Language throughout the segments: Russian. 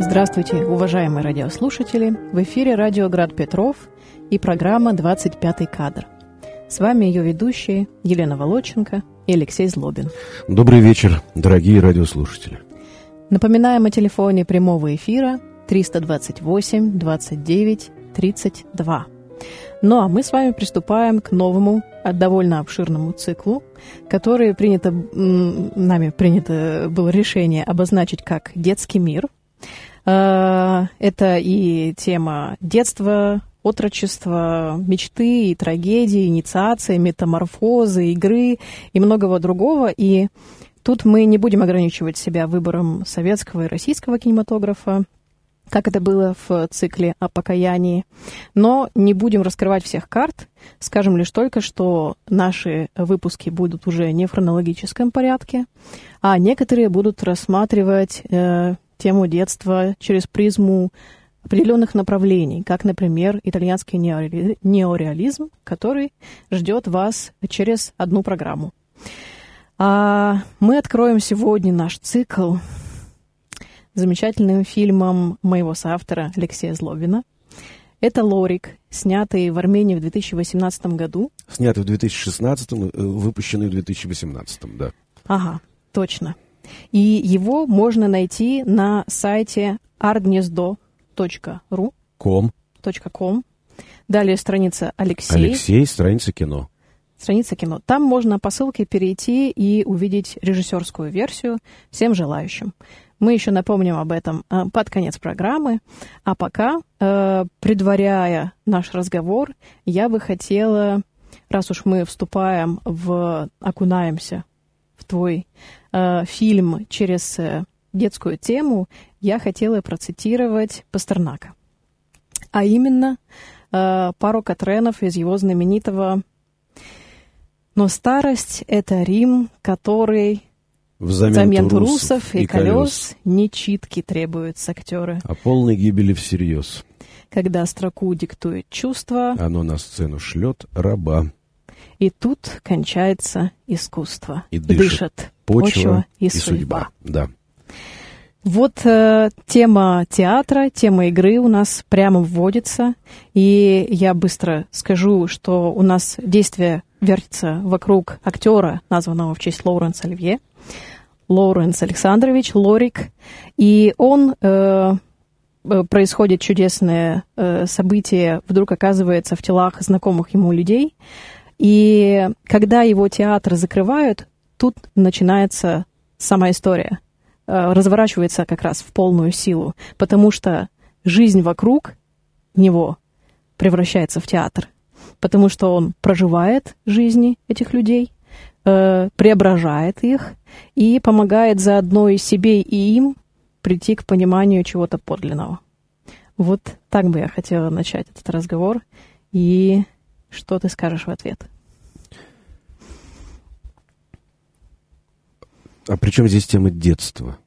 Здравствуйте, уважаемые радиослушатели! В эфире радио «Град Петров» и программа «25-й кадр». С вами ее ведущие Елена Волоченко и Алексей Злобин. Добрый вечер, дорогие радиослушатели. Напоминаем о телефоне прямого эфира 328 29 32. Ну а мы с вами приступаем к новому, довольно обширному циклу, который принято, нами принято было решение обозначить как «Детский мир», это и тема детства, отрочества, мечты и трагедии, инициации, метаморфозы, игры и многого другого. И тут мы не будем ограничивать себя выбором советского и российского кинематографа, как это было в цикле о покаянии. Но не будем раскрывать всех карт. Скажем лишь только, что наши выпуски будут уже не в хронологическом порядке, а некоторые будут рассматривать э, тему детства через призму определенных направлений, как, например, итальянский неореализм, который ждет вас через одну программу. А мы откроем сегодня наш цикл замечательным фильмом моего соавтора Алексея Злобина. Это «Лорик», снятый в Армении в 2018 году. Снятый в 2016, э, выпущенный в 2018, да. Ага, точно. И его можно найти на сайте ardgniezdo.ru. Com. .com. Далее страница Алексей. Алексей, страница кино. Страница кино. Там можно по ссылке перейти и увидеть режиссерскую версию всем желающим. Мы еще напомним об этом э, под конец программы. А пока, э, предваряя наш разговор, я бы хотела, раз уж мы вступаем в, окунаемся твой э, фильм через э, детскую тему, я хотела процитировать Пастернака. А именно э, пару катренов из его знаменитого «Но старость — это Рим, который Взамен, Взамен трусов и, и колес, колес не читки требуют с актера. А полной гибели всерьез. Когда строку диктует чувство, оно на сцену шлет раба. И тут кончается искусство. И дышит, дышит почва, почва и, и судьба. судьба. Да. Вот э, тема театра, тема игры у нас прямо вводится. И я быстро скажу, что у нас действие вертится вокруг актера, названного в честь Лоуренса Оливье. Лоуренс Александрович, Лорик. И он э, э происходит чудесное э, событие, вдруг оказывается в телах знакомых ему людей. И когда его театр закрывают, тут начинается сама история. Э, разворачивается как раз в полную силу, потому что жизнь вокруг него превращается в театр, потому что он проживает жизни этих людей, э, преображает их и помогает заодно и себе, и им прийти к пониманию чего-то подлинного. Вот так бы я хотела начать этот разговор. И что ты скажешь в ответ? А при чем здесь тема детства?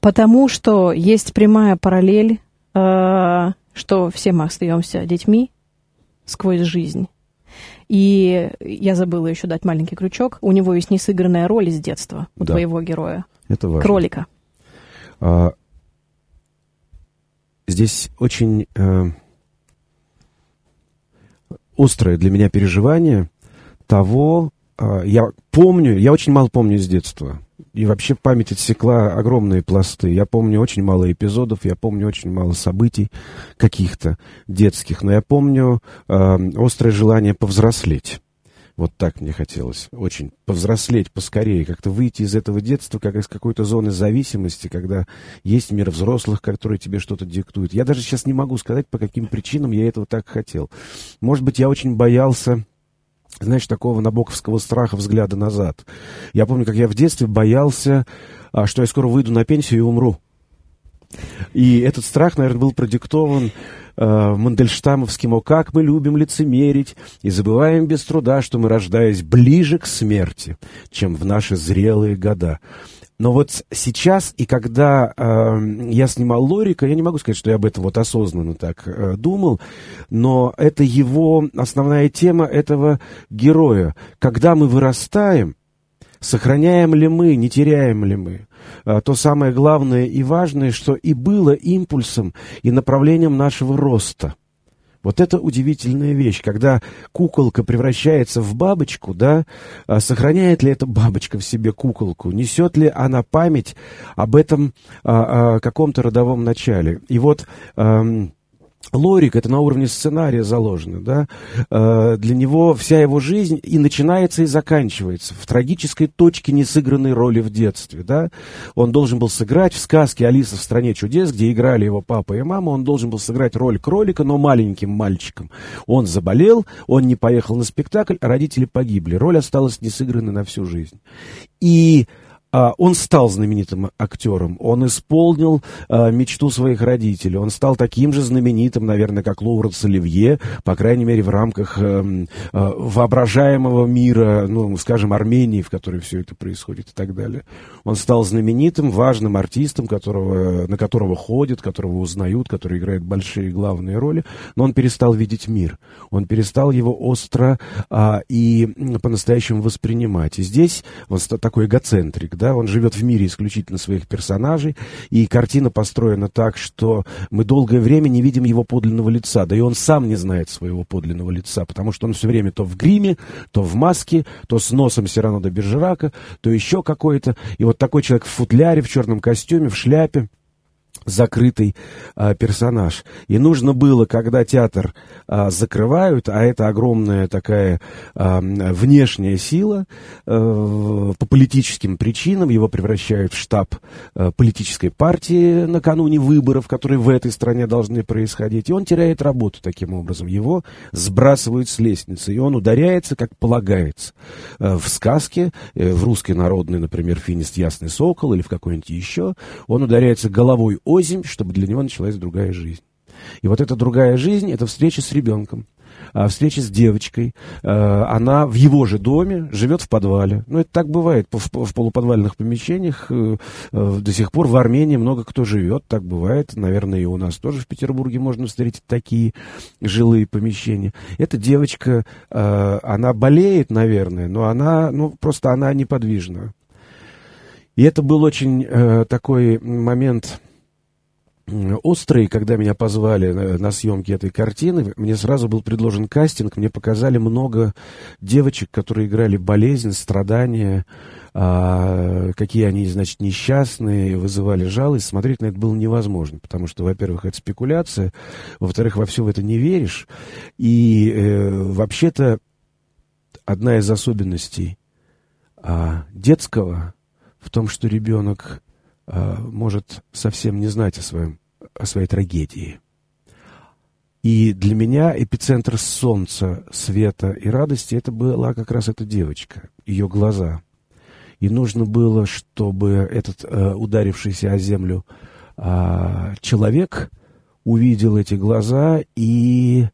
Потому что есть прямая параллель, э, что все мы остаемся детьми сквозь жизнь. И я забыла еще дать маленький крючок. У него есть несыгранная роль из детства у да. твоего героя. Это важно. Кролика. А, здесь очень э, острое для меня переживание того, э, я помню, я очень мало помню из детства. И вообще память отсекла огромные пласты. Я помню очень мало эпизодов, я помню очень мало событий каких-то детских. Но я помню э, острое желание повзрослеть. Вот так мне хотелось. Очень повзрослеть поскорее, как-то выйти из этого детства, как из какой-то зоны зависимости, когда есть мир взрослых, которые тебе что-то диктуют. Я даже сейчас не могу сказать, по каким причинам я этого так хотел. Может быть, я очень боялся знаешь, такого набоковского страха взгляда назад. Я помню, как я в детстве боялся, а, что я скоро выйду на пенсию и умру. И этот страх, наверное, был продиктован э, Мандельштамовским «О, как мы любим лицемерить и забываем без труда, что мы, рождаясь ближе к смерти, чем в наши зрелые года». Но вот сейчас, и когда э, я снимал Лорика, я не могу сказать, что я об этом вот осознанно так э, думал, но это его основная тема этого героя. Когда мы вырастаем, Сохраняем ли мы, не теряем ли мы? А, то самое главное и важное, что и было импульсом и направлением нашего роста. Вот это удивительная вещь, когда куколка превращается в бабочку, да, а, сохраняет ли эта бабочка в себе куколку, несет ли она память об этом а, а, каком-то родовом начале. И вот... А, Лорик, это на уровне сценария заложено, да, э, для него вся его жизнь и начинается, и заканчивается в трагической точке несыгранной роли в детстве, да. Он должен был сыграть в сказке «Алиса в стране чудес», где играли его папа и мама, он должен был сыграть роль кролика, но маленьким мальчиком. Он заболел, он не поехал на спектакль, а родители погибли. Роль осталась несыгранной на всю жизнь. И он стал знаменитым актером, он исполнил а, мечту своих родителей, он стал таким же знаменитым, наверное, как Лоуренс Оливье, по крайней мере, в рамках э, э, воображаемого мира, ну, скажем, Армении, в которой все это происходит и так далее. Он стал знаменитым, важным артистом, которого, на которого ходят, которого узнают, который играет большие главные роли, но он перестал видеть мир, он перестал его остро а, и по-настоящему воспринимать. И здесь он такой эгоцентрик, да, он живет в мире исключительно своих персонажей, и картина построена так, что мы долгое время не видим его подлинного лица, да и он сам не знает своего подлинного лица, потому что он все время то в гриме, то в маске, то с носом Сирано де Бержерака, то еще какой-то, и вот такой человек в футляре, в черном костюме, в шляпе, закрытый а, персонаж. И нужно было, когда театр а, закрывают, а это огромная такая а, внешняя сила, а, по политическим причинам его превращают в штаб а, политической партии накануне выборов, которые в этой стране должны происходить. И он теряет работу таким образом. Его сбрасывают с лестницы, и он ударяется, как полагается. А, в сказке, в русской народной, например, «Финист Ясный Сокол» или в какой-нибудь еще, он ударяется головой озимь, чтобы для него началась другая жизнь. И вот эта другая жизнь — это встреча с ребенком, а, встреча с девочкой. А, она в его же доме живет в подвале. Ну, это так бывает в полуподвальных помещениях. Э, э, до сих пор в Армении много кто живет, так бывает. Наверное, и у нас тоже в Петербурге можно встретить такие жилые помещения. Эта девочка, а, она болеет, наверное, но она, ну, просто она неподвижна. И это был очень э, такой момент острый, когда меня позвали на съемки этой картины, мне сразу был предложен кастинг, мне показали много девочек, которые играли болезнь, страдания, а, какие они, значит, несчастные, вызывали жалость. Смотреть на это было невозможно, потому что, во-первых, это спекуляция, во-вторых, во все в это не веришь. И э, вообще-то одна из особенностей а, детского в том, что ребенок может совсем не знать о, своем, о своей трагедии. И для меня эпицентр солнца, света и радости это была как раз эта девочка, ее глаза. И нужно было, чтобы этот э, ударившийся о землю э, человек увидел эти глаза и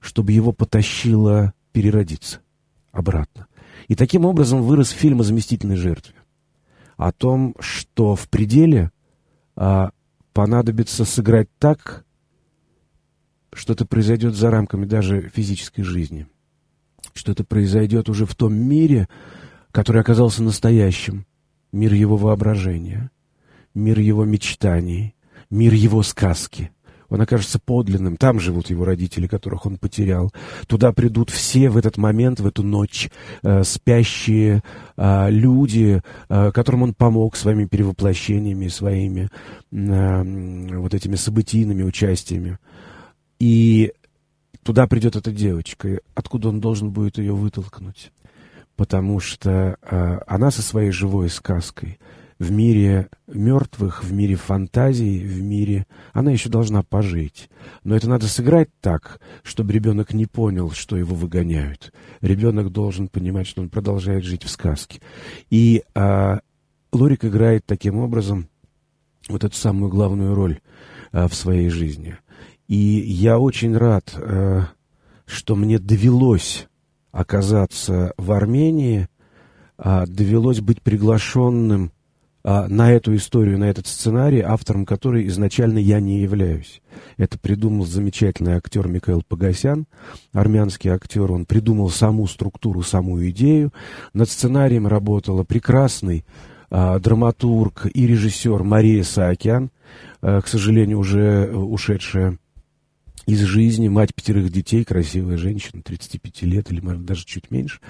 чтобы его потащило переродиться обратно. И таким образом вырос фильм о заместительной жертве о том, что в пределе а, понадобится сыграть так, что это произойдет за рамками даже физической жизни, что это произойдет уже в том мире, который оказался настоящим, мир его воображения, мир его мечтаний, мир его сказки — он окажется подлинным. Там живут его родители, которых он потерял. Туда придут все в этот момент, в эту ночь, э, спящие э, люди, э, которым он помог своими перевоплощениями, своими э, вот этими событийными участиями. И туда придет эта девочка. Откуда он должен будет ее вытолкнуть? Потому что э, она со своей живой сказкой — в мире мертвых, в мире фантазий, в мире... Она еще должна пожить. Но это надо сыграть так, чтобы ребенок не понял, что его выгоняют. Ребенок должен понимать, что он продолжает жить в сказке. И а, Лорик играет таким образом вот эту самую главную роль а, в своей жизни. И я очень рад, а, что мне довелось оказаться в Армении, а, довелось быть приглашенным на эту историю, на этот сценарий, автором которой изначально я не являюсь. Это придумал замечательный актер Михаил Погосян, армянский актер. Он придумал саму структуру, саму идею. Над сценарием работала прекрасный а, драматург и режиссер Мария Саакян, а, к сожалению, уже ушедшая из жизни, мать пятерых детей, красивая женщина, 35 лет или, может, даже чуть меньше.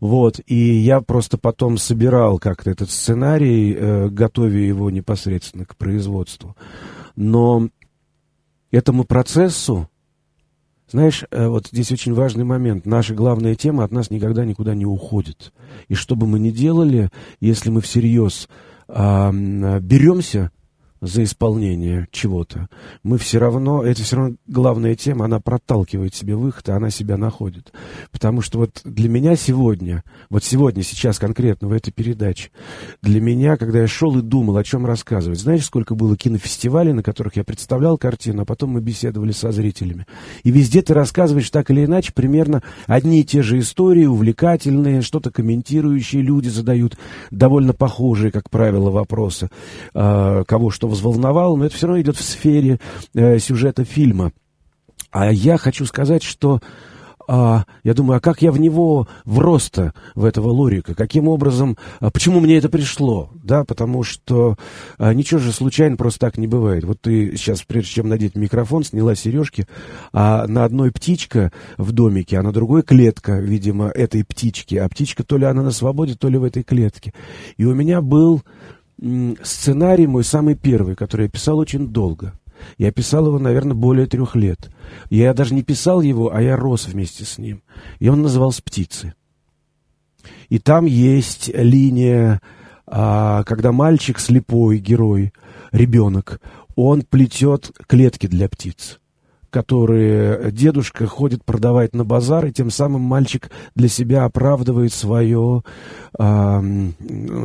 Вот, и я просто потом собирал как-то этот сценарий, э, готовя его непосредственно к производству. Но этому процессу, знаешь, э, вот здесь очень важный момент. Наша главная тема от нас никогда никуда не уходит. И что бы мы ни делали, если мы всерьез э, беремся за исполнение чего-то, мы все равно, это все равно главная тема, она проталкивает себе выход, и она себя находит. Потому что вот для меня сегодня, вот сегодня, сейчас конкретно в этой передаче, для меня, когда я шел и думал, о чем рассказывать, знаешь, сколько было кинофестивалей, на которых я представлял картину, а потом мы беседовали со зрителями. И везде ты рассказываешь так или иначе примерно одни и те же истории, увлекательные, что-то комментирующие люди задают, довольно похожие, как правило, вопросы, э, кого что взволновало, но это все равно идет в сфере э, сюжета фильма. А я хочу сказать, что а, я думаю, а как я в него врос-то, в этого Лорика? Каким образом, а почему мне это пришло? Да, потому что а, ничего же случайно просто так не бывает. Вот ты сейчас, прежде чем надеть микрофон, сняла сережки, а на одной птичка в домике, а на другой клетка, видимо, этой птички. А птичка то ли она на свободе, то ли в этой клетке. И у меня был сценарий мой самый первый, который я писал очень долго. Я писал его, наверное, более трех лет. Я даже не писал его, а я рос вместе с ним. И он назывался «Птицы». И там есть линия, а, когда мальчик слепой, герой, ребенок, он плетет клетки для птиц которые дедушка ходит продавать на базар, и тем самым мальчик для себя оправдывает свое э,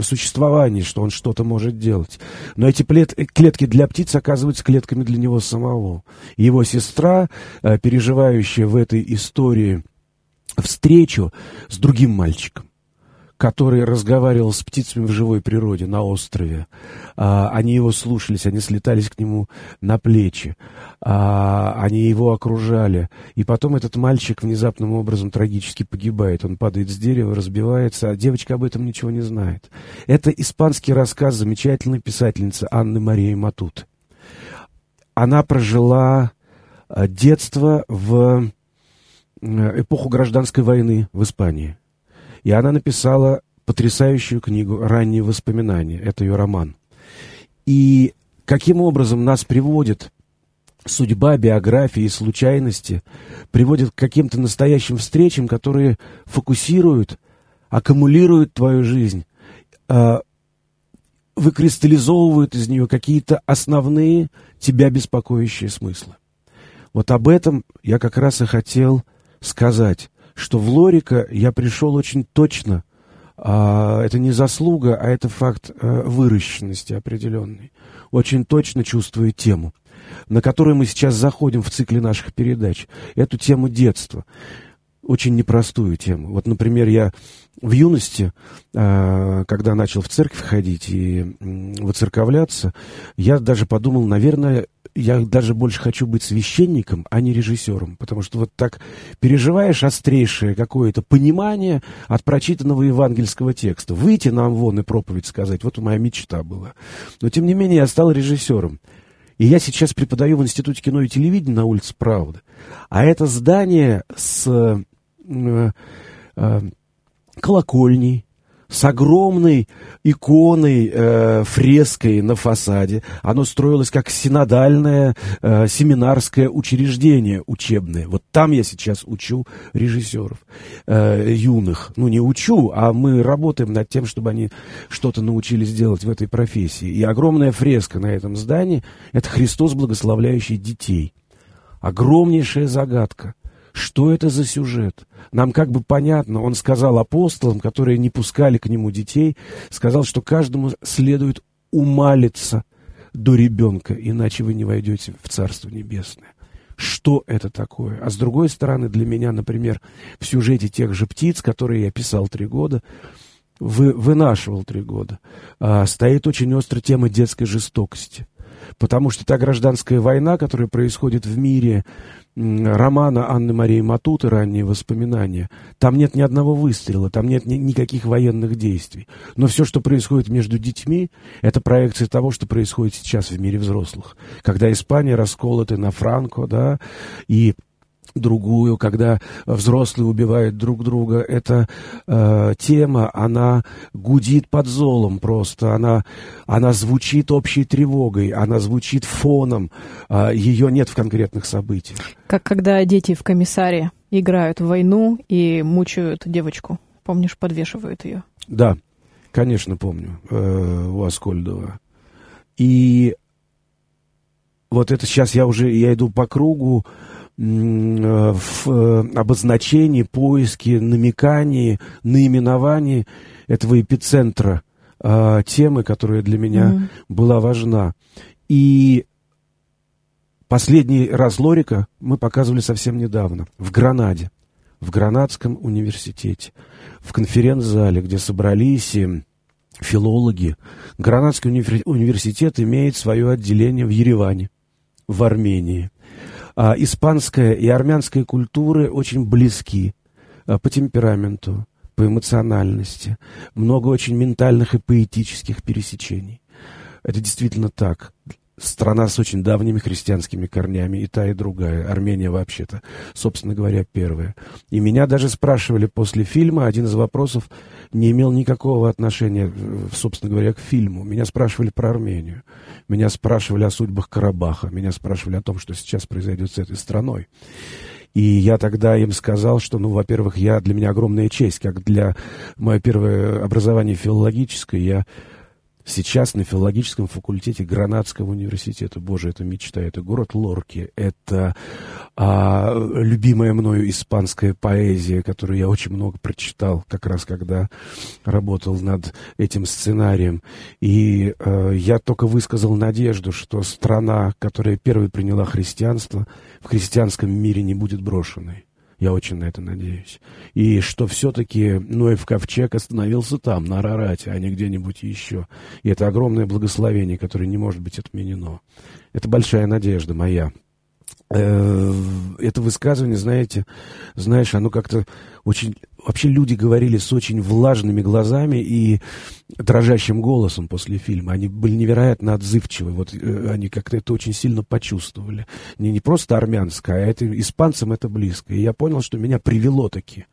существование, что он что-то может делать. Но эти плет, клетки для птиц оказываются клетками для него самого. Его сестра, э, переживающая в этой истории встречу с другим мальчиком, который разговаривал с птицами в живой природе на острове. А, они его слушались, они слетались к нему на плечи, а, они его окружали. И потом этот мальчик внезапным образом трагически погибает. Он падает с дерева, разбивается, а девочка об этом ничего не знает. Это испанский рассказ замечательной писательницы Анны Марии Матут. Она прожила а, детство в эпоху гражданской войны в Испании. И она написала потрясающую книгу «Ранние воспоминания». Это ее роман. И каким образом нас приводит судьба, биография и случайности, приводит к каким-то настоящим встречам, которые фокусируют, аккумулируют твою жизнь, а, выкристаллизовывают из нее какие-то основные тебя беспокоящие смыслы. Вот об этом я как раз и хотел сказать что в Лорика я пришел очень точно. А, это не заслуга, а это факт а, выращенности определенной. Очень точно чувствую тему, на которую мы сейчас заходим в цикле наших передач. Эту тему детства. Очень непростую тему. Вот, например, я в юности, а, когда начал в церковь ходить и выцерковляться, я даже подумал, наверное, я даже больше хочу быть священником, а не режиссером, потому что вот так переживаешь острейшее какое-то понимание от прочитанного евангельского текста. Выйти нам вон и проповедь сказать, вот моя мечта была. Но, тем не менее, я стал режиссером. И я сейчас преподаю в Институте кино и телевидения на улице Правды. А это здание с колокольней, с огромной иконой, э, фреской на фасаде. Оно строилось как синодальное э, семинарское учреждение учебное. Вот там я сейчас учу режиссеров э, юных. Ну, не учу, а мы работаем над тем, чтобы они что-то научились делать в этой профессии. И огромная фреска на этом здании — это Христос, благословляющий детей. Огромнейшая загадка — что это за сюжет? Нам как бы понятно, он сказал апостолам, которые не пускали к нему детей, сказал, что каждому следует умалиться до ребенка, иначе вы не войдете в Царство Небесное. Что это такое? А с другой стороны, для меня, например, в сюжете тех же птиц, которые я писал три года, вы, вынашивал три года, а, стоит очень острая тема детской жестокости. Потому что та гражданская война, которая происходит в мире, романа Анны Марии Матуты «Ранние воспоминания». Там нет ни одного выстрела, там нет ни, никаких военных действий. Но все, что происходит между детьми, это проекция того, что происходит сейчас в мире взрослых. Когда Испания расколота на Франко, да, и другую, когда взрослые убивают друг друга. Эта э, тема, она гудит под золом просто, она, она звучит общей тревогой, она звучит фоном, э, ее нет в конкретных событиях. Как когда дети в комиссаре играют в войну и мучают девочку. Помнишь, подвешивают ее? Да, конечно, помню, э, у Аскольдова. И вот это сейчас я уже, я иду по кругу, в э, обозначении, поиске, намекании, наименовании этого эпицентра э, темы, которая для меня mm-hmm. была важна. И последний раз Лорика мы показывали совсем недавно, в Гранаде, в Гранадском университете, в конференц-зале, где собрались филологи. Гранадский университет имеет свое отделение в Ереване, в Армении – а, испанская и армянская культуры очень близки а, по темпераменту, по эмоциональности. Много очень ментальных и поэтических пересечений. Это действительно так страна с очень давними христианскими корнями, и та, и другая. Армения вообще-то, собственно говоря, первая. И меня даже спрашивали после фильма, один из вопросов не имел никакого отношения, э, собственно говоря, к фильму. Меня спрашивали про Армению. Меня спрашивали о судьбах Карабаха. Меня спрашивали о том, что сейчас произойдет с этой страной. И я тогда им сказал, что, ну, во-первых, я, для меня огромная честь, как для мое первое образование филологическое, я Сейчас на филологическом факультете Гранадского университета, боже, это мечта, это город Лорки, это а, любимая мною испанская поэзия, которую я очень много прочитал, как раз когда работал над этим сценарием. И а, я только высказал надежду, что страна, которая первой приняла христианство, в христианском мире не будет брошенной. Я очень на это надеюсь. И что все-таки Ноев ковчег остановился там, на Арарате, а не где-нибудь еще. И это огромное благословение, которое не может быть отменено. Это большая надежда моя. Э, это высказывание, знаете, знаешь, оно как-то очень... Вообще люди говорили с очень влажными глазами и дрожащим голосом после фильма. Они были невероятно отзывчивы. Вот э, они как-то это очень сильно почувствовали. Не, не просто армянское, а это, испанцам это близко. И я понял, что меня привело таки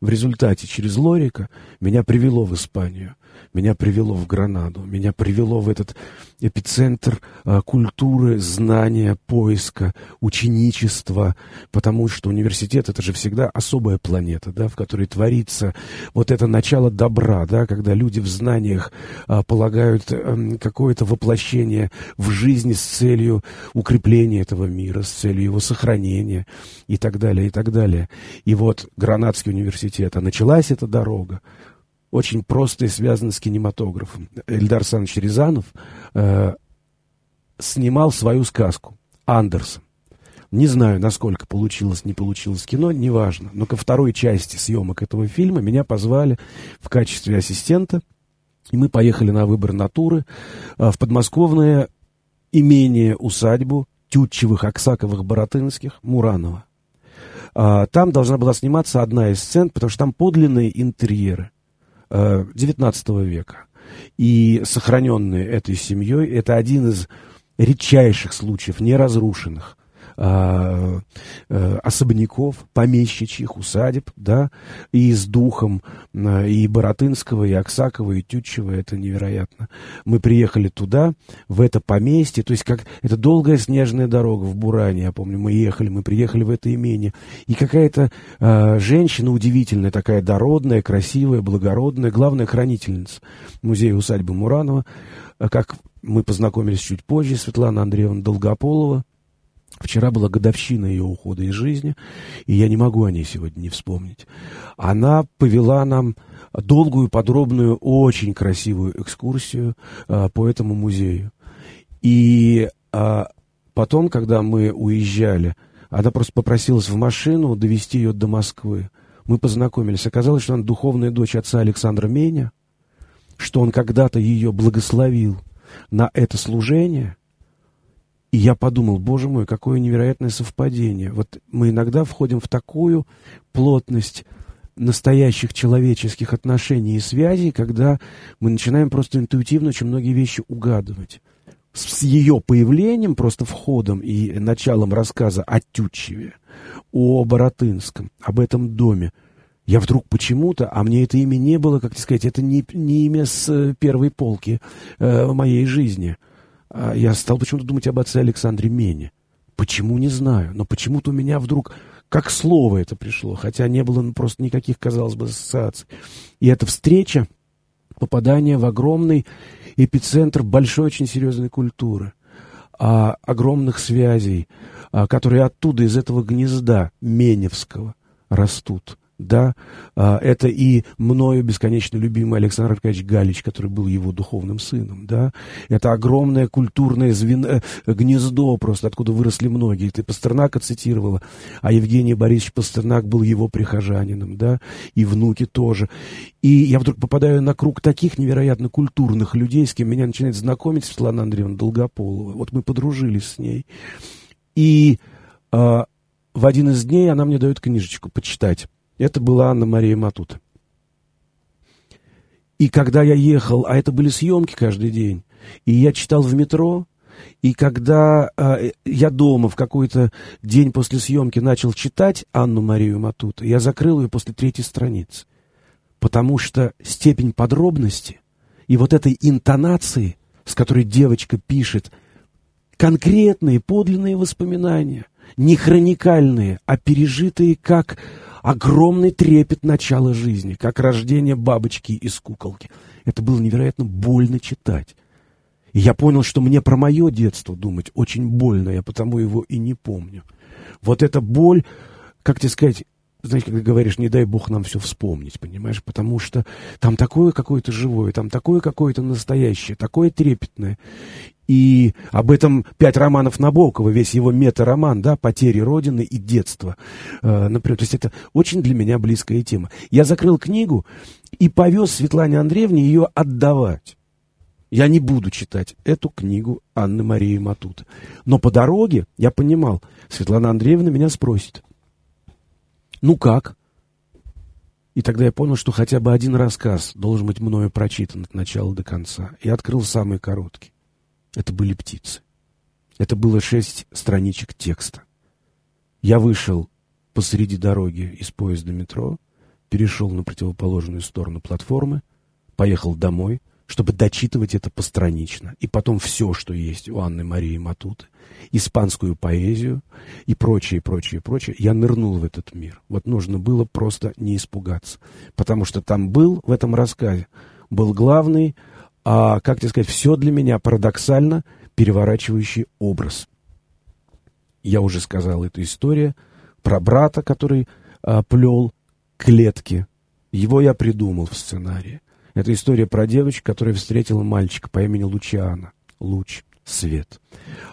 в результате через Лорика меня привело в Испанию меня привело в Гранаду, меня привело в этот эпицентр а, культуры, знания, поиска, ученичества, потому что университет это же всегда особая планета, да, в которой творится вот это начало добра, да, когда люди в знаниях а, полагают а, какое-то воплощение в жизни с целью укрепления этого мира, с целью его сохранения и так далее, и так далее. И вот Гранадский университет, а началась эта дорога, очень просто и связано с кинематографом. Эльдар Александрович Рязанов э, снимал свою сказку «Андерсон». Не знаю, насколько получилось, не получилось кино, неважно. Но ко второй части съемок этого фильма меня позвали в качестве ассистента. И мы поехали на выбор натуры э, в подмосковное имение, усадьбу Тютчевых, Аксаковых, Боротынских, Муранова. А, там должна была сниматься одна из сцен, потому что там подлинные интерьеры – XIX века. И сохраненные этой семьей, это один из редчайших случаев, неразрушенных а, а, особняков, помещичьих усадеб, да, и с духом а, и Боротынского, и Аксакова, и Тютчева, это невероятно. Мы приехали туда, в это поместье, то есть как это долгая снежная дорога в Буране, я помню, мы ехали, мы приехали в это имение, и какая-то а, женщина удивительная, такая дородная, красивая, благородная, главная хранительница музея усадьбы Муранова, как мы познакомились чуть позже, Светлана Андреевна Долгополова, Вчера была годовщина ее ухода из жизни, и я не могу о ней сегодня не вспомнить. Она повела нам долгую, подробную, очень красивую экскурсию а, по этому музею. И а, потом, когда мы уезжали, она просто попросилась в машину довести ее до Москвы. Мы познакомились. Оказалось, что она духовная дочь отца Александра Меня – что он когда-то ее благословил на это служение. И я подумал, боже мой, какое невероятное совпадение. Вот мы иногда входим в такую плотность настоящих человеческих отношений и связей, когда мы начинаем просто интуитивно очень многие вещи угадывать. С ее появлением, просто входом и началом рассказа о Тютчеве, о Боротынском, об этом доме, я вдруг почему-то, а мне это имя не было, как сказать, это не, не имя с э, первой полки э, моей жизни. А я стал почему-то думать об отце Александре Мене. Почему, не знаю, но почему-то у меня вдруг как слово это пришло, хотя не было просто никаких, казалось бы, ассоциаций. И эта встреча, попадание в огромный эпицентр большой очень серьезной культуры, а, огромных связей, а, которые оттуда, из этого гнезда Меневского растут да, а, это и мною бесконечно любимый Александр Аркадьевич Галич, который был его духовным сыном, да, это огромное культурное звено, э, гнездо просто, откуда выросли многие, ты Пастернака цитировала, а Евгений Борисович Пастернак был его прихожанином, да, и внуки тоже, и я вдруг попадаю на круг таких невероятно культурных людей, с кем меня начинает знакомить Светлана Андреевна Долгополова, вот мы подружились с ней, и э, в один из дней она мне дает книжечку почитать, это была Анна-Мария Матута. И когда я ехал, а это были съемки каждый день, и я читал в метро, и когда э, я дома в какой-то день после съемки начал читать Анну-Марию Матута, я закрыл ее после третьей страницы. Потому что степень подробности и вот этой интонации, с которой девочка пишет конкретные подлинные воспоминания, не хроникальные, а пережитые как огромный трепет начала жизни, как рождение бабочки из куколки. Это было невероятно больно читать. И я понял, что мне про мое детство думать очень больно, я потому его и не помню. Вот эта боль, как тебе сказать, знаешь, когда говоришь, не дай бог нам все вспомнить, понимаешь, потому что там такое какое-то живое, там такое какое-то настоящее, такое трепетное. И об этом пять романов Набокова, весь его мета-роман, да, «Потери Родины» и «Детство». Э, например, то есть это очень для меня близкая тема. Я закрыл книгу и повез Светлане Андреевне ее отдавать. Я не буду читать эту книгу Анны Марии Матуты. Но по дороге я понимал, Светлана Андреевна меня спросит, ну как? И тогда я понял, что хотя бы один рассказ должен быть мною прочитан от начала до конца. И открыл самый короткий. Это были птицы. Это было шесть страничек текста. Я вышел посреди дороги из поезда метро, перешел на противоположную сторону платформы, поехал домой, чтобы дочитывать это постранично. И потом все, что есть у Анны Марии Матуты, испанскую поэзию и прочее, прочее, прочее, я нырнул в этот мир. Вот нужно было просто не испугаться. Потому что там был, в этом рассказе, был главный, а, как тебе сказать, все для меня парадоксально переворачивающий образ. Я уже сказал эту историю про брата, который а, плел клетки. Его я придумал в сценарии. Это история про девочку, которая встретила мальчика по имени Лучиана. Луч, свет.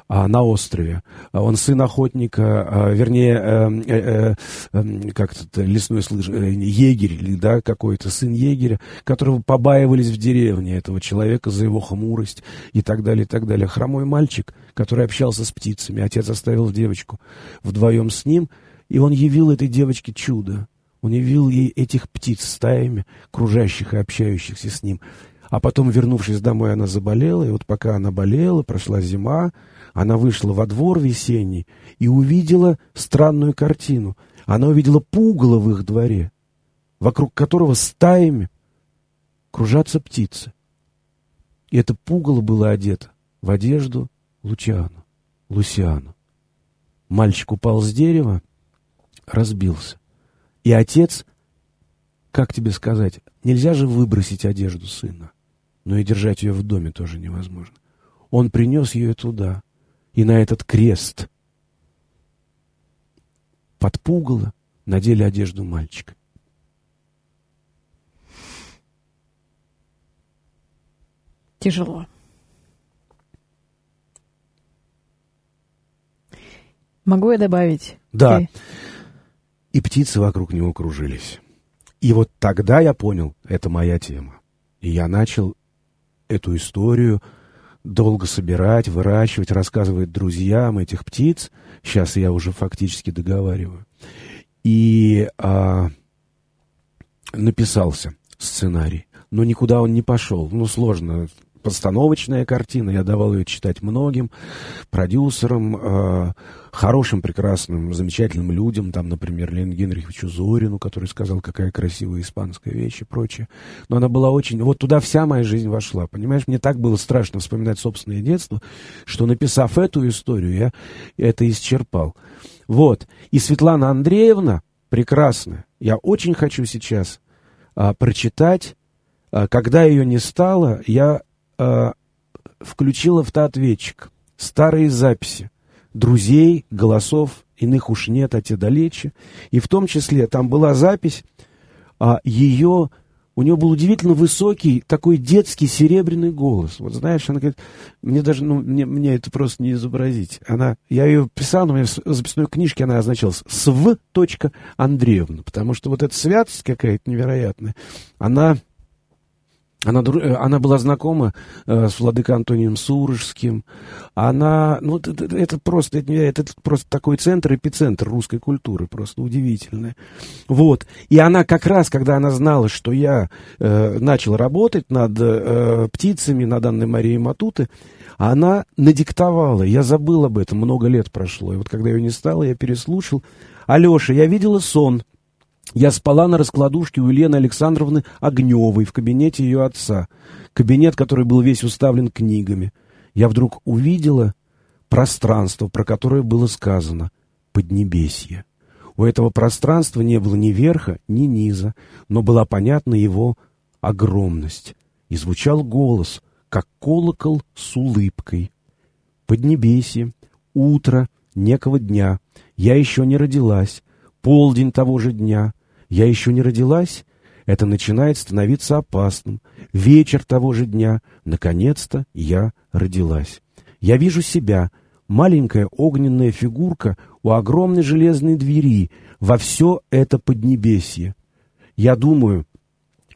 А, на острове. А он сын охотника, а, вернее, э, э, э, как то лесной слыж, э, егерь, да, какой-то сын егеря, которого побаивались в деревне этого человека за его хмурость и так далее, и так далее. Хромой мальчик, который общался с птицами, отец оставил девочку вдвоем с ним, и он явил этой девочке чудо. Он явил ей этих птиц стаями, кружащих и общающихся с ним. А потом, вернувшись домой, она заболела, и вот пока она болела, прошла зима, она вышла во двор весенний и увидела странную картину. Она увидела пугало в их дворе, вокруг которого стаями кружатся птицы. И это пугало было одето в одежду Лучиану, Лусиану. Мальчик упал с дерева, разбился. И отец, как тебе сказать, нельзя же выбросить одежду сына, но и держать ее в доме тоже невозможно. Он принес ее туда, и на этот крест под пугало надели одежду мальчика. Тяжело. Могу я добавить? Да. Ты и птицы вокруг него кружились. И вот тогда я понял, это моя тема. И я начал эту историю долго собирать, выращивать, рассказывать друзьям этих птиц. Сейчас я уже фактически договариваю. И а, написался сценарий. Но никуда он не пошел. Ну, сложно постановочная картина, я давал ее читать многим продюсерам, э, хорошим, прекрасным, замечательным людям, там, например, Лену Генриховичу Зорину, который сказал, какая красивая испанская вещь и прочее. Но она была очень... Вот туда вся моя жизнь вошла, понимаешь? Мне так было страшно вспоминать собственное детство, что, написав эту историю, я это исчерпал. Вот. И Светлана Андреевна прекрасная. Я очень хочу сейчас а, прочитать а, когда ее не стало, я э, включил автоответчик, старые записи, друзей, голосов, иных уж нет, а те далече. И в том числе там была запись а, ее, у нее был удивительно высокий, такой детский серебряный голос. Вот знаешь, она говорит, мне даже, ну, мне, мне это просто не изобразить. Она, я ее писал, но у меня в записной книжке она означалась «св. Андреевна», потому что вот эта святость какая-то невероятная, она она, э, она была знакома э, с владыкой Антонием Сурожским. Она, ну, это, это просто, это, это просто такой центр, эпицентр русской культуры, просто удивительный. Вот. И она как раз, когда она знала, что я э, начал работать над э, птицами, над Анной Марией Матуты, она надиктовала. Я забыл об этом, много лет прошло. И вот когда ее не стало, я переслушал. Алеша, я видела сон. Я спала на раскладушке у Елены Александровны Огневой в кабинете ее отца. Кабинет, который был весь уставлен книгами. Я вдруг увидела пространство, про которое было сказано «Поднебесье». У этого пространства не было ни верха, ни низа, но была понятна его огромность. И звучал голос, как колокол с улыбкой. «Поднебесье, утро некого дня, я еще не родилась, полдень того же дня. Я еще не родилась? Это начинает становиться опасным. Вечер того же дня. Наконец-то я родилась. Я вижу себя, маленькая огненная фигурка у огромной железной двери, во все это поднебесье. Я думаю,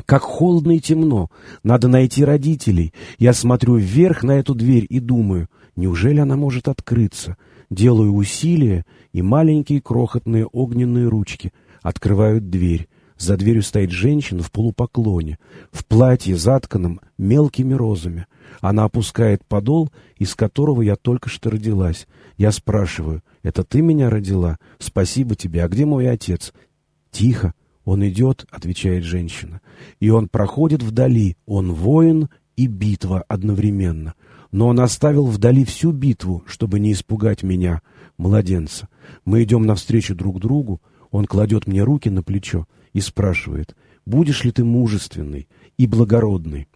как холодно и темно, надо найти родителей. Я смотрю вверх на эту дверь и думаю, неужели она может открыться? Делаю усилия, и маленькие крохотные огненные ручки открывают дверь. За дверью стоит женщина в полупоклоне, в платье, затканном мелкими розами. Она опускает подол, из которого я только что родилась. Я спрашиваю, «Это ты меня родила? Спасибо тебе. А где мой отец?» «Тихо. Он идет», — отвечает женщина. «И он проходит вдали. Он воин и битва одновременно. Но он оставил вдали всю битву, чтобы не испугать меня, младенца. Мы идем навстречу друг другу, он кладет мне руки на плечо и спрашивает, «Будешь ли ты мужественный и благородный?»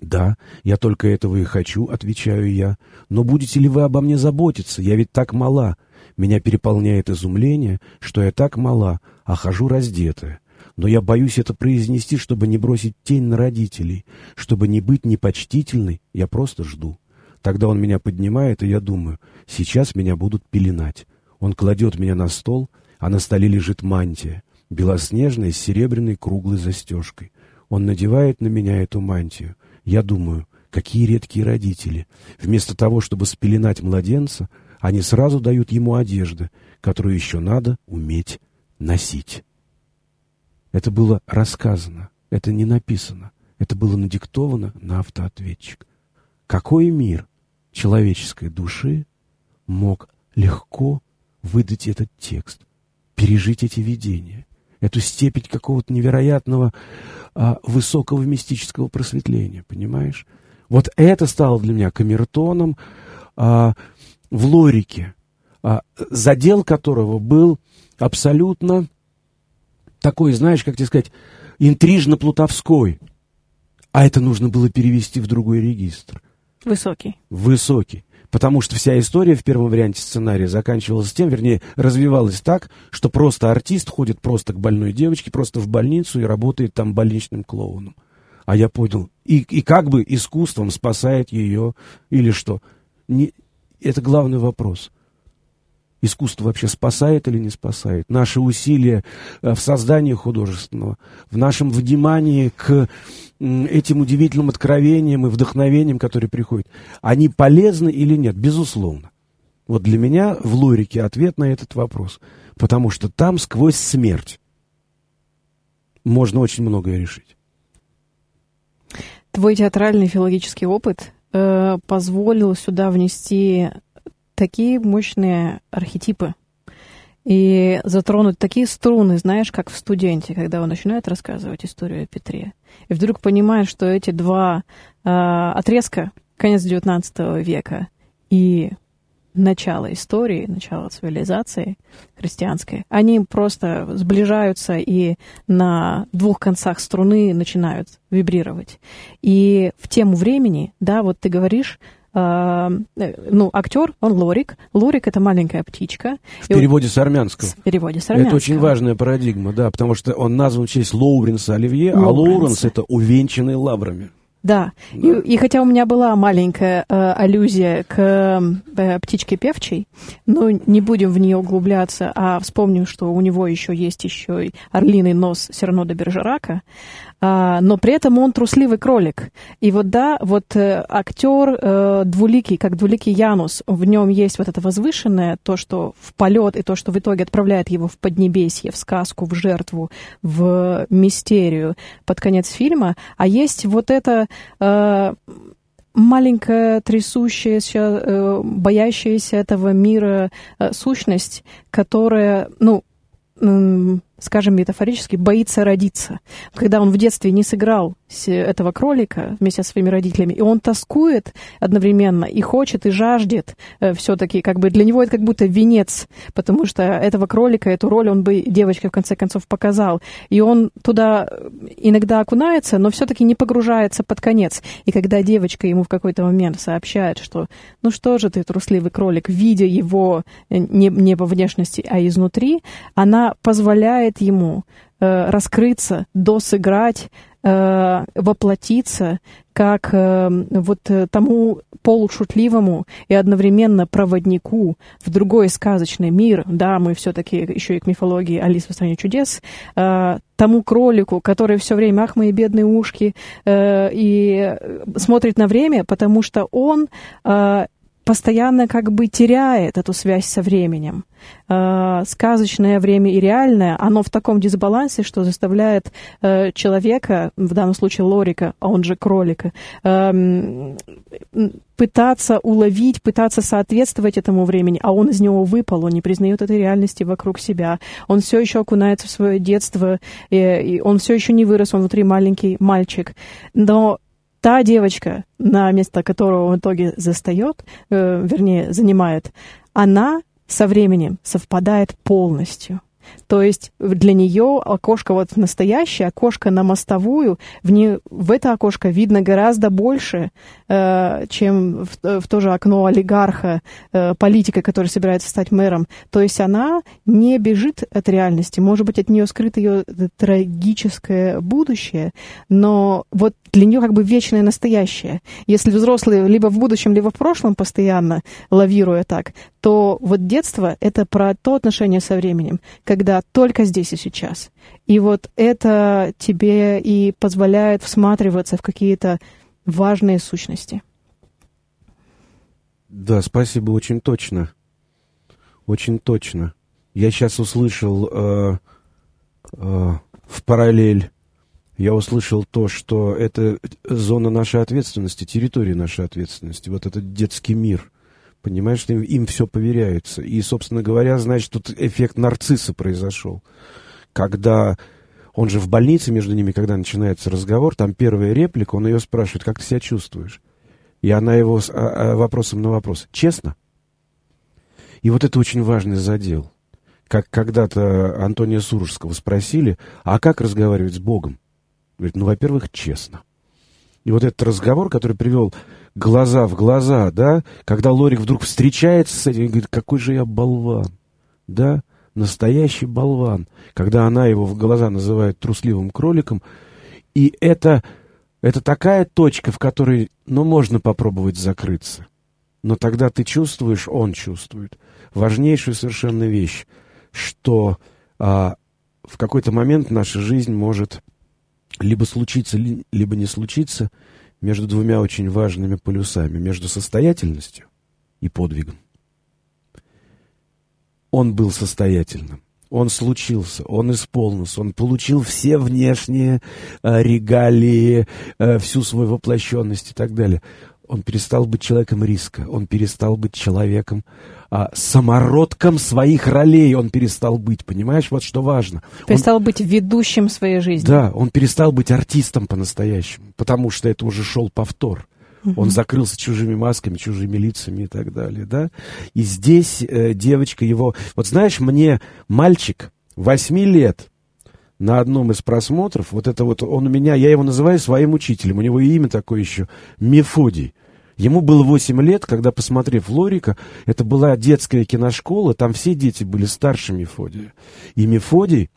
«Да, я только этого и хочу», — отвечаю я. «Но будете ли вы обо мне заботиться? Я ведь так мала. Меня переполняет изумление, что я так мала, а хожу раздетая. Но я боюсь это произнести, чтобы не бросить тень на родителей, чтобы не быть непочтительной, я просто жду». Тогда он меня поднимает, и я думаю, сейчас меня будут пеленать. Он кладет меня на стол, а на столе лежит мантия, белоснежная с серебряной круглой застежкой. Он надевает на меня эту мантию. Я думаю, какие редкие родители. Вместо того, чтобы спеленать младенца, они сразу дают ему одежды, которую еще надо уметь носить. Это было рассказано, это не написано, это было надиктовано на автоответчик. Какой мир человеческой души мог легко выдать этот текст, пережить эти видения, эту степень какого-то невероятного а, высокого мистического просветления, понимаешь? Вот это стало для меня камертоном а, в лорике, а, задел которого был абсолютно такой, знаешь, как тебе сказать, интрижно-плутовской. А это нужно было перевести в другой регистр. Высокий. Высокий. Потому что вся история в первом варианте сценария заканчивалась тем, вернее, развивалась так, что просто артист ходит просто к больной девочке, просто в больницу и работает там больничным клоуном. А я понял, и, и как бы искусством спасает ее или что. Не, это главный вопрос. Искусство вообще спасает или не спасает? Наши усилия э, в создании художественного, в нашем внимании к этим удивительным откровениям и вдохновениям, которые приходят, они полезны или нет? Безусловно. Вот для меня в Лорике ответ на этот вопрос. Потому что там сквозь смерть можно очень многое решить. Твой театральный филологический опыт э, позволил сюда внести такие мощные архетипы и затронуть такие струны, знаешь, как в студенте, когда он начинает рассказывать историю о Петре. И вдруг понимает, что эти два э, отрезка, конец XIX века и начало истории, начало цивилизации христианской, они просто сближаются и на двух концах струны начинают вибрировать. И в тему времени, да, вот ты говоришь, ну, актер, он Лорик. Лорик — это маленькая птичка. В переводе с армянского. В переводе с армянского. Это очень важная парадигма, да, потому что он назван в честь Лоуренса Оливье, Лоуренса. а Лоуренс — это увенчанный лаврами. Да. да. И, и хотя у меня была маленькая э, аллюзия к э, птичке певчей, но не будем в нее углубляться, а вспомним, что у него еще есть еще и орлиный нос Серно де Бержерака, а, но при этом он трусливый кролик. И вот да, вот э, актер э, двуликий, как двуликий Янус, в нем есть вот это возвышенное, то, что в полет, и то, что в итоге отправляет его в поднебесье, в сказку, в жертву, в мистерию под конец фильма, а есть вот это э, маленькая, трясущаяся, боящаяся этого мира сущность, которая, ну, скажем метафорически, боится родиться. Когда он в детстве не сыграл этого кролика вместе со своими родителями, и он тоскует одновременно и хочет, и жаждет э, все-таки, как бы для него это как будто венец, потому что этого кролика, эту роль он бы девочке в конце концов показал. И он туда иногда окунается, но все-таки не погружается под конец. И когда девочка ему в какой-то момент сообщает, что ну что же ты, трусливый кролик, видя его э, не, не по внешности, а изнутри, она позволяет ему э, раскрыться, досыграть, э, воплотиться как э, вот э, тому полушутливому и одновременно проводнику в другой сказочный мир, да, мы все-таки еще и к мифологии Алисы в стране чудес, э, тому кролику, который все время, ах, мои бедные ушки, э, и смотрит на время, потому что он э, постоянно как бы теряет эту связь со временем. Э, сказочное время и реальное, оно в таком дисбалансе, что заставляет э, человека, в данном случае Лорика, а он же кролика, э, пытаться уловить, пытаться соответствовать этому времени, а он из него выпал, он не признает этой реальности вокруг себя. Он все еще окунается в свое детство, и, и он все еще не вырос, он внутри маленький мальчик. Но та девочка, на место которого в итоге застает, э, вернее, занимает, она со временем совпадает полностью. То есть для нее окошко вот настоящее, окошко на мостовую, в, не, в это окошко видно гораздо больше, э, чем в, в то же окно олигарха, э, политика, который собирается стать мэром. То есть она не бежит от реальности. Может быть, от нее скрыто ее трагическое будущее, но вот для нее как бы вечное настоящее. Если взрослый либо в будущем, либо в прошлом постоянно лавируя так, то вот детство — это про то отношение со временем, когда только здесь и сейчас. И вот это тебе и позволяет всматриваться в какие-то важные сущности. Да, спасибо, очень точно. Очень точно. Я сейчас услышал э, э, в параллель я услышал то, что это зона нашей ответственности, территория нашей ответственности, вот этот детский мир. Понимаешь, что им, им все поверяется. И, собственно говоря, значит, тут эффект нарцисса произошел. Когда он же в больнице между ними, когда начинается разговор, там первая реплика, он ее спрашивает, как ты себя чувствуешь? И она его с, а, а, вопросом на вопрос. Честно? И вот это очень важный задел. Как когда-то Антония Суржского спросили, а как разговаривать с Богом? Говорит, ну, во-первых, честно. И вот этот разговор, который привел глаза в глаза, да, когда Лорик вдруг встречается с этим и говорит, какой же я болван, да, настоящий болван, когда она его в глаза называет трусливым кроликом, и это, это такая точка, в которой, ну, можно попробовать закрыться. Но тогда ты чувствуешь, он чувствует, важнейшую совершенно вещь, что а, в какой-то момент наша жизнь может либо случиться, либо не случиться между двумя очень важными полюсами, между состоятельностью и подвигом. Он был состоятельным. Он случился, он исполнился, он получил все внешние э, регалии, э, всю свою воплощенность и так далее. Он перестал быть человеком риска, он перестал быть человеком, а, самородком своих ролей он перестал быть, понимаешь, вот что важно. Перестал он, быть ведущим своей жизни. Да, он перестал быть артистом по-настоящему, потому что это уже шел повтор. Он закрылся чужими масками, чужими лицами и так далее, да. И здесь э, девочка его... Вот знаешь, мне мальчик восьми лет на одном из просмотров, вот это вот он у меня, я его называю своим учителем, у него имя такое еще, Мефодий. Ему было 8 лет, когда, посмотрев Лорика, это была детская киношкола, там все дети были старше Мефодия. И Мефодий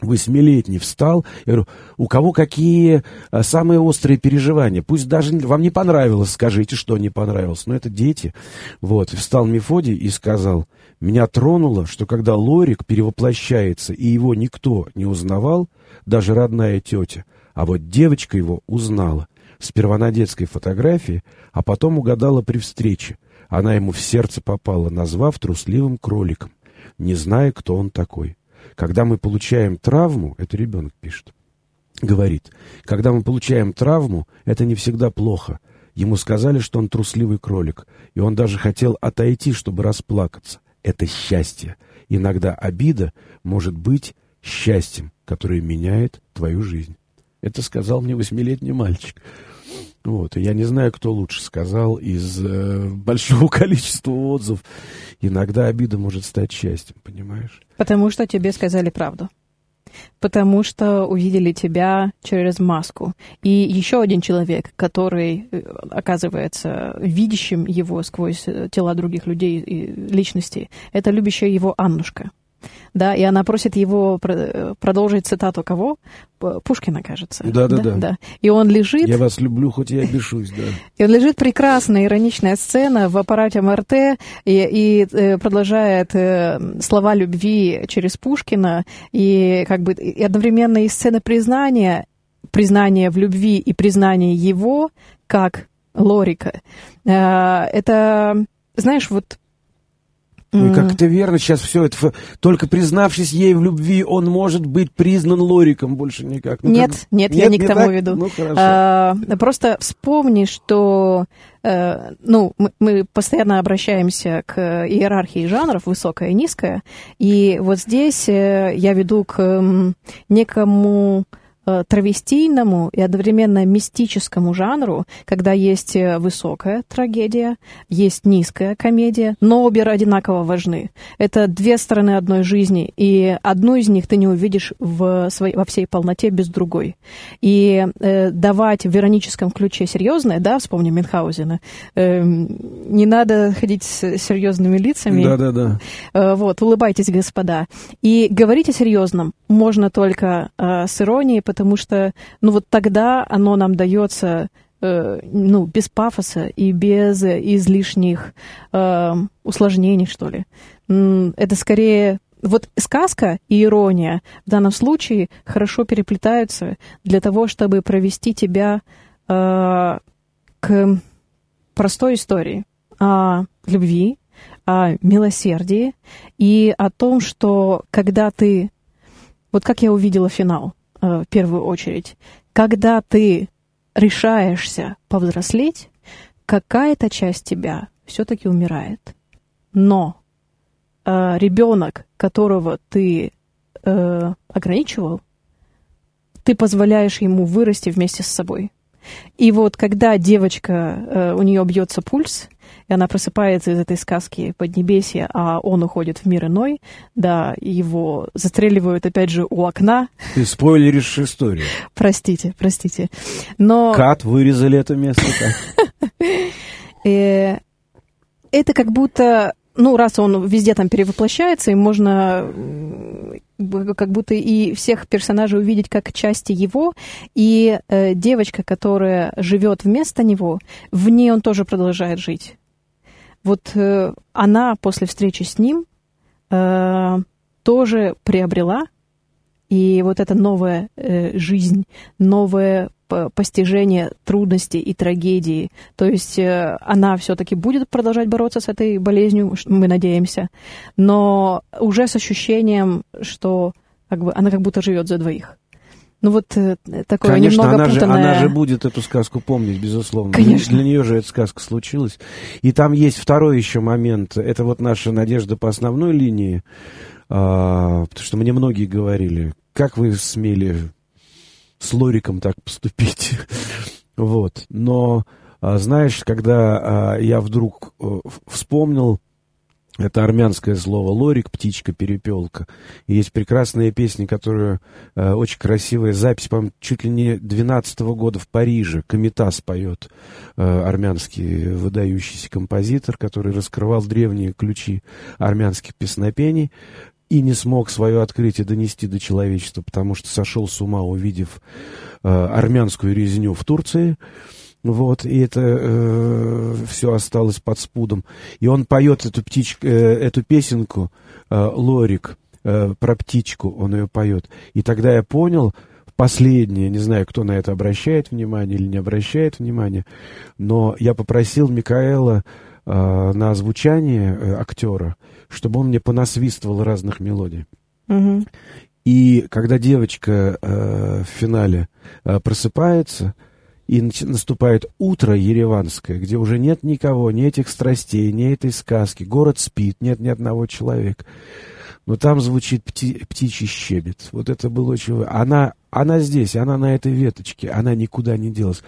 восьмилетний встал, я говорю, у кого какие а, самые острые переживания, пусть даже вам не понравилось, скажите, что не понравилось, но это дети. Вот, встал Мефодий и сказал, меня тронуло, что когда Лорик перевоплощается, и его никто не узнавал, даже родная тетя, а вот девочка его узнала. Сперва на детской фотографии, а потом угадала при встрече. Она ему в сердце попала, назвав трусливым кроликом, не зная, кто он такой. Когда мы получаем травму, это ребенок пишет, говорит, когда мы получаем травму, это не всегда плохо. Ему сказали, что он трусливый кролик, и он даже хотел отойти, чтобы расплакаться. Это счастье. Иногда обида может быть счастьем, которое меняет твою жизнь. Это сказал мне восьмилетний мальчик. Вот, и я не знаю, кто лучше сказал из э, большого количества отзывов. Иногда обида может стать счастьем, понимаешь? Потому что тебе сказали правду. Потому что увидели тебя через маску. И еще один человек, который э, оказывается видящим его сквозь э, тела других людей и личностей, это любящая его Аннушка да, и она просит его продолжить цитату кого? Пушкина, кажется. Да, да, да. да. И он лежит... Я вас люблю, хоть я бешусь, да. И он лежит прекрасная, ироничная сцена в аппарате МРТ и, и э, продолжает э, слова любви через Пушкина, и как бы и одновременно и сцена признания, признания в любви и признания его как Лорика. Э, это, знаешь, вот ну, как это верно, сейчас все это... Только признавшись ей в любви, он может быть признан Лориком больше никак. Ну, нет, как... нет, нет, я не, не к тому так? веду. Ну, хорошо. А, просто вспомни, что э, ну, мы, мы постоянно обращаемся к иерархии жанров, высокая и низкая, и вот здесь э, я веду к некому травестийному и одновременно мистическому жанру, когда есть э, высокая трагедия, есть низкая комедия, но обе одинаково важны. Это две стороны одной жизни, и одну из них ты не увидишь в своей, во всей полноте без другой. И э, давать в вероническом ключе серьезное, да, вспомним Мюнхгаузена, э, не надо ходить с серьезными лицами. Да-да-да. Э, вот, улыбайтесь, господа. И говорить о серьезном можно только э, с иронией, потому что, ну вот тогда оно нам дается э, ну, без пафоса и без излишних э, усложнений, что ли. Это скорее вот сказка и ирония в данном случае хорошо переплетаются для того, чтобы провести тебя э, к простой истории о любви, о милосердии и о том, что когда ты... Вот как я увидела финал, в первую очередь, когда ты решаешься повзрослеть, какая-то часть тебя все-таки умирает. Но э, ребенок, которого ты э, ограничивал, ты позволяешь ему вырасти вместе с собой. И вот когда девочка, э, у нее бьется пульс, и она просыпается из этой сказки Поднебесья, а он уходит в мир иной, да, его застреливают опять же у окна. Ты спойлеришь историю. Простите, простите. Но... Кат, вырезали это место. Э, это как будто ну, раз он везде там перевоплощается, и можно как будто и всех персонажей увидеть как части его, и э, девочка, которая живет вместо него, в ней он тоже продолжает жить. вот э, она после встречи с ним э, тоже приобрела, и вот эта новая э, жизнь, новое постижение трудностей и трагедии. То есть э, она все-таки будет продолжать бороться с этой болезнью, мы надеемся, но уже с ощущением, что как бы, она как будто живет за двоих. Ну вот э, такое Конечно, немного она путанное... же, она же будет эту сказку помнить, безусловно. Конечно. Для, для нее же эта сказка случилась. И там есть второй еще момент. Это вот наша надежда по основной линии. А, потому что мне многие говорили, как вы смели с Лориком так поступить? вот. Но, а, знаешь, когда а, я вдруг а, вспомнил это армянское слово лорик, птичка, перепелка. И есть прекрасная песня, которая э, очень красивая запись, по-моему, чуть ли не 12 -го года в Париже. Комитас поет э, армянский выдающийся композитор, который раскрывал древние ключи армянских песнопений и не смог свое открытие донести до человечества, потому что сошел с ума, увидев э, армянскую резню в Турции. Вот, и это э, все осталось под спудом. И он поет эту, птичку, э, эту песенку, э, Лорик, э, про птичку, он ее поет. И тогда я понял, последнее, не знаю, кто на это обращает внимание или не обращает внимание, но я попросил Микаэла э, на озвучание э, актера, чтобы он мне понасвистывал разных мелодий. Угу. И когда девочка э, в финале э, просыпается, и наступает утро ереванское, где уже нет никого, ни этих страстей, ни этой сказки. Город спит, нет ни одного человека. Но там звучит пти, птичий щебет. Вот это было очень... Она, она здесь, она на этой веточке, она никуда не делась.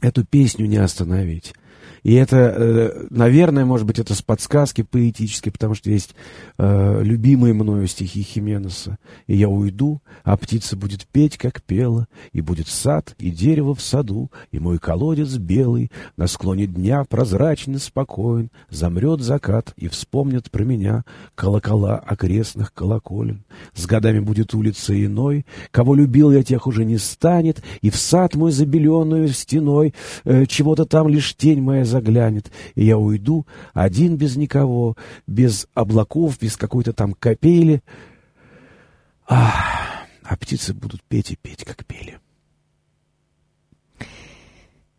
Эту песню не остановить. И это, э, наверное, может быть, это с подсказки поэтической, потому что есть э, любимые мною стихи Хименеса. «И я уйду, а птица будет петь, как пела, и будет сад, и дерево в саду, и мой колодец белый, на склоне дня прозрачный, спокоен, замрет закат, и вспомнят про меня колокола окрестных колоколен. С годами будет улица иной, кого любил я, тех уже не станет, и в сад мой забеленную стеной э, чего-то там лишь тень моя заглянет, и я уйду один без никого, без облаков, без какой-то там капели. Ах, а птицы будут петь и петь, как пели.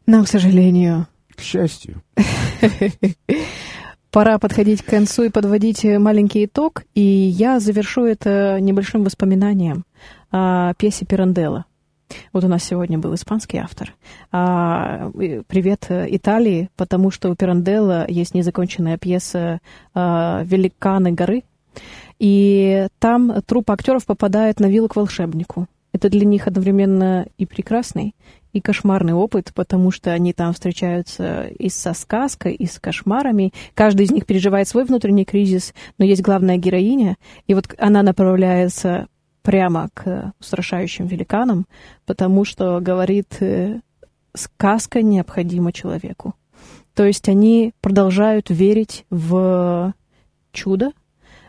Нам, к сожалению. К счастью. Пора подходить к концу и подводить маленький итог, и я завершу это небольшим воспоминанием о пьесе Пиранделла. Вот у нас сегодня был испанский автор. А, привет э, Италии, потому что у Пиранделла есть незаконченная пьеса а, «Великаны горы», и там труппа актеров попадает на виллу к волшебнику. Это для них одновременно и прекрасный, и кошмарный опыт, потому что они там встречаются и со сказкой, и с кошмарами. Каждый из них переживает свой внутренний кризис, но есть главная героиня, и вот она направляется прямо к устрашающим великанам, потому что, говорит, э, сказка необходима человеку. То есть они продолжают верить в чудо,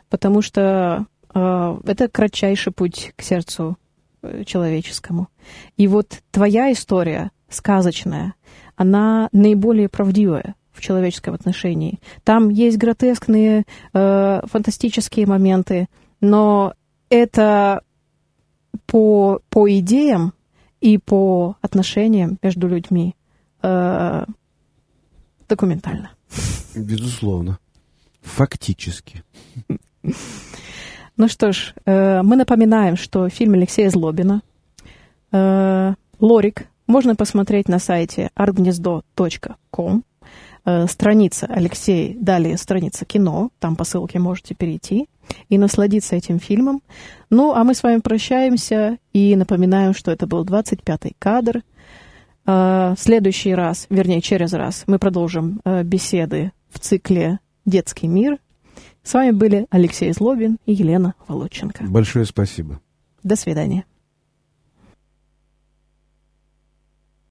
потому что э, это кратчайший путь к сердцу э, человеческому. И вот твоя история сказочная, она наиболее правдивая в человеческом отношении. Там есть гротескные, э, фантастические моменты, но это по, по идеям и по отношениям между людьми э, документально. Безусловно. Фактически. Ну что ж, э, мы напоминаем, что фильм Алексея Злобина э, «Лорик» можно посмотреть на сайте artgнездо.com. Э, страница Алексей, далее страница кино, там по ссылке можете перейти и насладиться этим фильмом. Ну, а мы с вами прощаемся и напоминаем, что это был 25-й кадр. Э, в следующий раз, вернее, через раз, мы продолжим э, беседы в цикле «Детский мир». С вами были Алексей Злобин и Елена Володченко. Большое спасибо. До свидания.